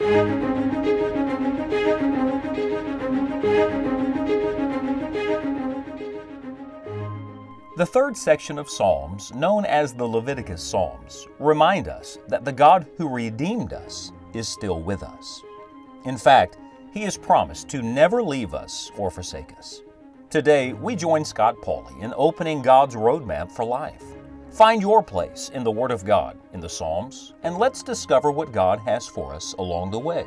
The third section of Psalms, known as the Leviticus Psalms, remind us that the God who redeemed us is still with us. In fact, He has promised to never leave us or forsake us. Today, we join Scott Pauley in opening God's roadmap for life. Find your place in the Word of God in the Psalms, and let's discover what God has for us along the way.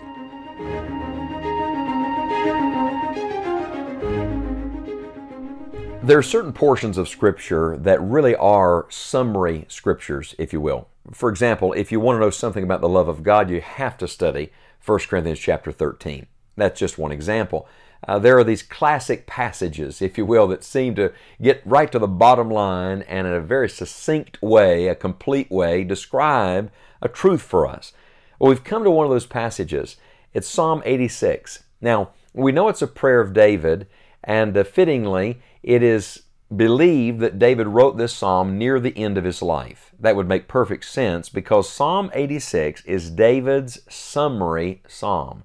There are certain portions of Scripture that really are summary scriptures, if you will. For example, if you want to know something about the love of God, you have to study 1 Corinthians chapter 13. That's just one example. Uh, there are these classic passages, if you will, that seem to get right to the bottom line and in a very succinct way, a complete way, describe a truth for us. Well, we've come to one of those passages. It's Psalm 86. Now, we know it's a prayer of David, and uh, fittingly, it is believed that David wrote this psalm near the end of his life. That would make perfect sense because Psalm 86 is David's summary psalm.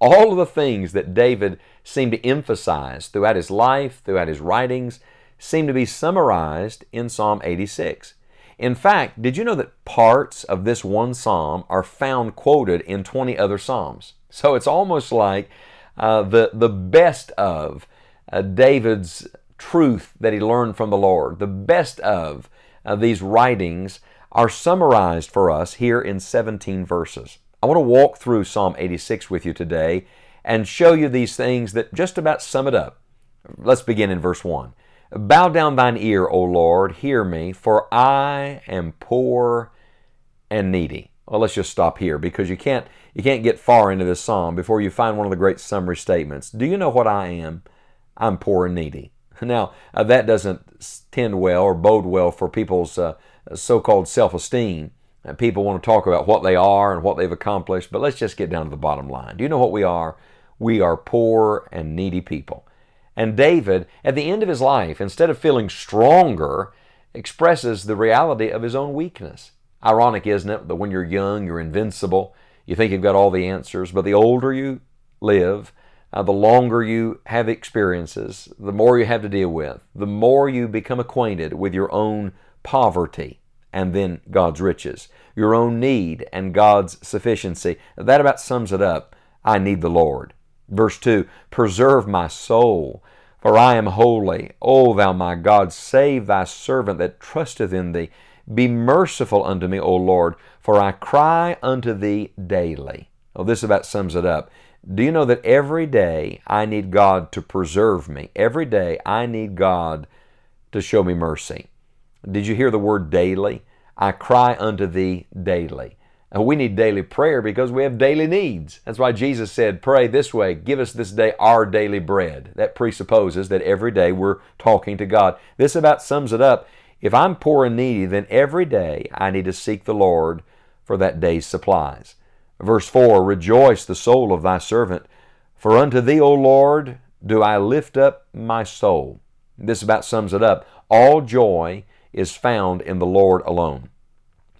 All of the things that David seemed to emphasize throughout his life, throughout his writings, seem to be summarized in Psalm 86. In fact, did you know that parts of this one psalm are found quoted in 20 other psalms? So it's almost like uh, the, the best of uh, David's truth that he learned from the Lord. The best of uh, these writings are summarized for us here in 17 verses. I want to walk through Psalm 86 with you today and show you these things that just about sum it up. Let's begin in verse 1. Bow down thine ear, O Lord, hear me, for I am poor and needy. Well, let's just stop here because you can't you can't get far into this psalm before you find one of the great summary statements. Do you know what I am? I'm poor and needy. Now, uh, that doesn't tend well or bode well for people's uh, so called Uh, people want to talk about what they are and what they've accomplished, but let's just get down to the bottom line. Do you know what we are? We are poor and needy people. And David, at the end of his life, instead of feeling stronger, expresses the reality of his own weakness. Ironic, isn't it, that when you're young, you're invincible, you think you've got all the answers, but the older you live, uh, the longer you have experiences, the more you have to deal with, the more you become acquainted with your own poverty and then God's riches, your own need and God's sufficiency. That about sums it up. I need the Lord. Verse 2 Preserve my soul, for I am holy. O thou my God, save thy servant that trusteth in thee. Be merciful unto me, O Lord, for I cry unto thee daily. Well, this about sums it up. Do you know that every day I need God to preserve me? Every day I need God to show me mercy. Did you hear the word daily? I cry unto thee daily. And we need daily prayer because we have daily needs. That's why Jesus said, Pray this way, give us this day our daily bread. That presupposes that every day we're talking to God. This about sums it up. If I'm poor and needy, then every day I need to seek the Lord for that day's supplies. Verse 4 Rejoice the soul of thy servant, for unto thee, O Lord, do I lift up my soul. This about sums it up. All joy is found in the Lord alone.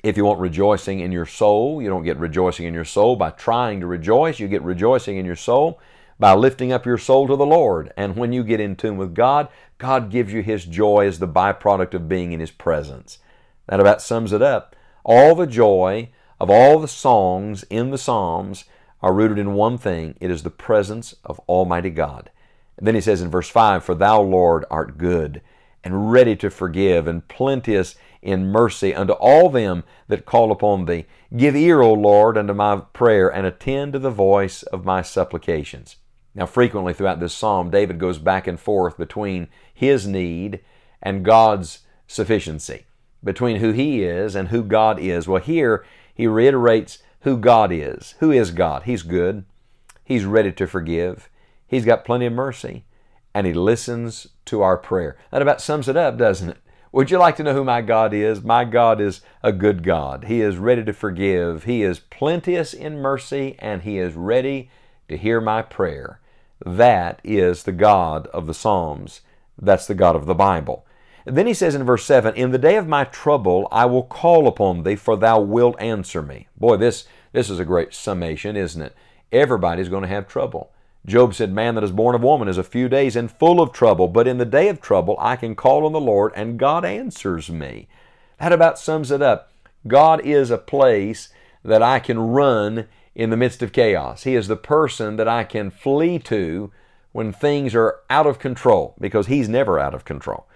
If you want rejoicing in your soul, you don't get rejoicing in your soul by trying to rejoice. You get rejoicing in your soul by lifting up your soul to the Lord. And when you get in tune with God, God gives you His joy as the byproduct of being in His presence. That about sums it up. All the joy of all the songs in the Psalms are rooted in one thing it is the presence of Almighty God. And then he says in verse 5 For thou, Lord, art good and ready to forgive, and plenteous in mercy unto all them that call upon thee. Give ear, O Lord, unto my prayer, and attend to the voice of my supplications. Now, frequently throughout this psalm, David goes back and forth between his need and God's sufficiency, between who he is and who God is. Well, here he reiterates who God is. Who is God? He's good. He's ready to forgive. He's got plenty of mercy. And He listens to our prayer. That about sums it up, doesn't it? Would you like to know who my God is? My God is a good God. He is ready to forgive. He is plenteous in mercy, and He is ready to hear my prayer. That is the God of the Psalms. That's the God of the Bible. Then he says in verse 7 In the day of my trouble I will call upon thee, for thou wilt answer me. Boy, this, This is a great summation, isn't it? Everybody's going to have trouble. Job said, Man that is born of woman is a few days and full of trouble, but in the day of trouble I can call on the Lord and God answers me. That about sums it up. God is a place that I can run in the midst of chaos. He is the person that I can flee to when things are out of control, because He's never out of control.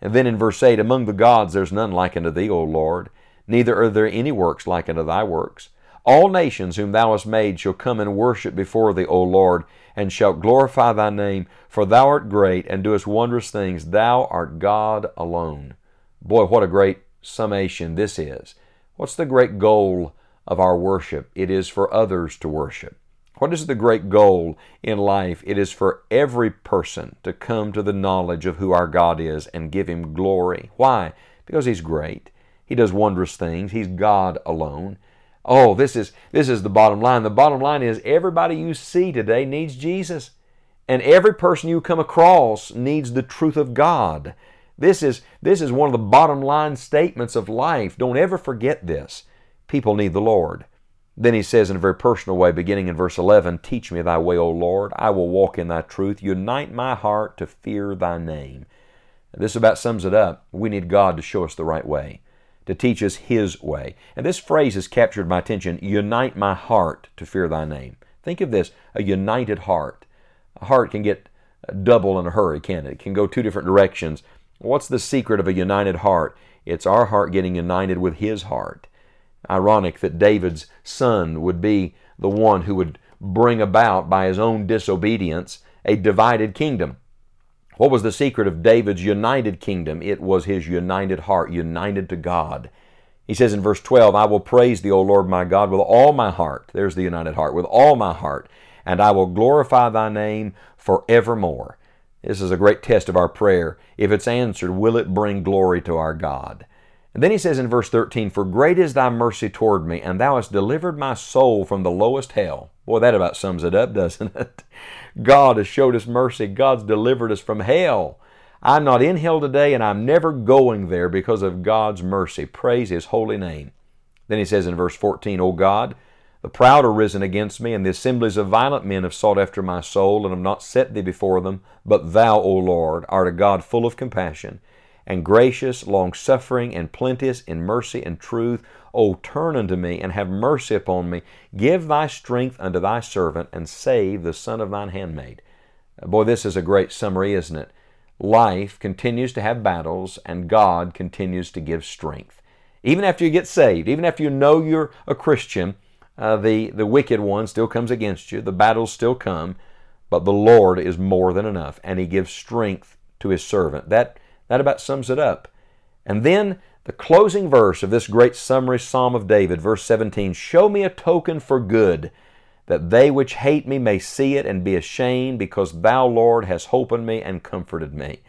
And then in verse 8, Among the gods there's none like unto thee, O Lord, neither are there any works like unto thy works. All nations whom thou hast made shall come and worship before thee, O Lord, and shalt glorify thy name, for thou art great and doest wondrous things. Thou art God alone. Boy, what a great summation this is. What's the great goal of our worship? It is for others to worship. What is the great goal in life? It is for every person to come to the knowledge of who our God is and give Him glory. Why? Because He's great. He does wondrous things. He's God alone. Oh, this is this is the bottom line. The bottom line is everybody you see today needs Jesus. And every person you come across needs the truth of God. This is this is one of the bottom line statements of life. Don't ever forget this. People need the Lord. Then he says in a very personal way, beginning in verse 11, Teach me thy way, O Lord. I will walk in thy truth. Unite my heart to fear thy name. This about sums it up. We need God to show us the right way, to teach us his way. And this phrase has captured my attention Unite my heart to fear thy name. Think of this a united heart. A heart can get double in a hurry, can it? It can go two different directions. What's the secret of a united heart? It's our heart getting united with his heart. Ironic that David's son would be the one who would bring about, by his own disobedience, a divided kingdom. What was the secret of David's united kingdom? It was his united heart, united to God. He says in verse 12, I will praise thee, O Lord my God, with all my heart. There's the united heart, with all my heart, and I will glorify thy name forevermore. This is a great test of our prayer. If it's answered, will it bring glory to our God? And then he says in verse 13, For great is thy mercy toward me, and thou hast delivered my soul from the lowest hell. Boy, that about sums it up, doesn't it? God has showed us mercy. God's delivered us from hell. I'm not in hell today, and I'm never going there because of God's mercy. Praise His holy name. Then he says in verse 14, O God, the proud are risen against me, and the assemblies of violent men have sought after my soul, and have not set thee before them. But thou, O Lord, art a God full of compassion and gracious, long suffering, and plenteous in mercy and truth. O turn unto me, and have mercy upon me. Give thy strength unto thy servant, and save the son of thine handmaid. Boy, this is a great summary, isn't it? Life continues to have battles, and God continues to give strength. Even after you get saved, even after you know you're a Christian, uh, the, the wicked one still comes against you, the battles still come, but the Lord is more than enough, and He gives strength to His servant. That that about sums it up. And then the closing verse of this great summary psalm of David, verse 17 Show me a token for good, that they which hate me may see it and be ashamed, because thou, Lord, hast holpen me and comforted me.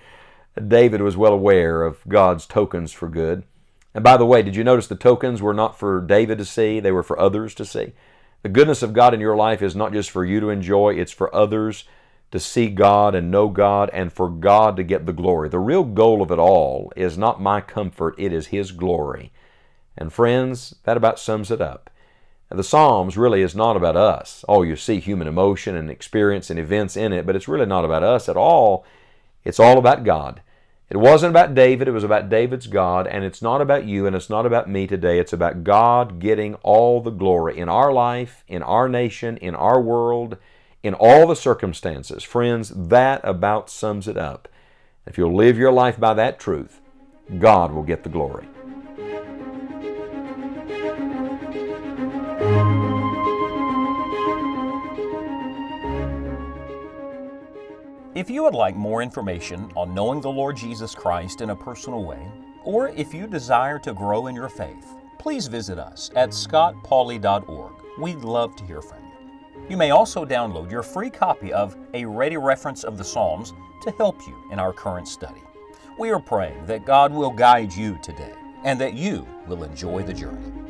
David was well aware of God's tokens for good. And by the way, did you notice the tokens were not for David to see, they were for others to see? The goodness of God in your life is not just for you to enjoy, it's for others to see God and know God and for God to get the glory. The real goal of it all is not my comfort, it is His glory. And friends, that about sums it up. The Psalms really is not about us. Oh, you see human emotion and experience and events in it, but it's really not about us at all. It's all about God. It wasn't about David, it was about David's God, and it's not about you and it's not about me today. It's about God getting all the glory in our life, in our nation, in our world, in all the circumstances. Friends, that about sums it up. If you'll live your life by that truth, God will get the glory. If you would like more information on knowing the Lord Jesus Christ in a personal way, or if you desire to grow in your faith, please visit us at scottpauley.org. We'd love to hear from you. You may also download your free copy of A Ready Reference of the Psalms to help you in our current study. We are praying that God will guide you today and that you will enjoy the journey.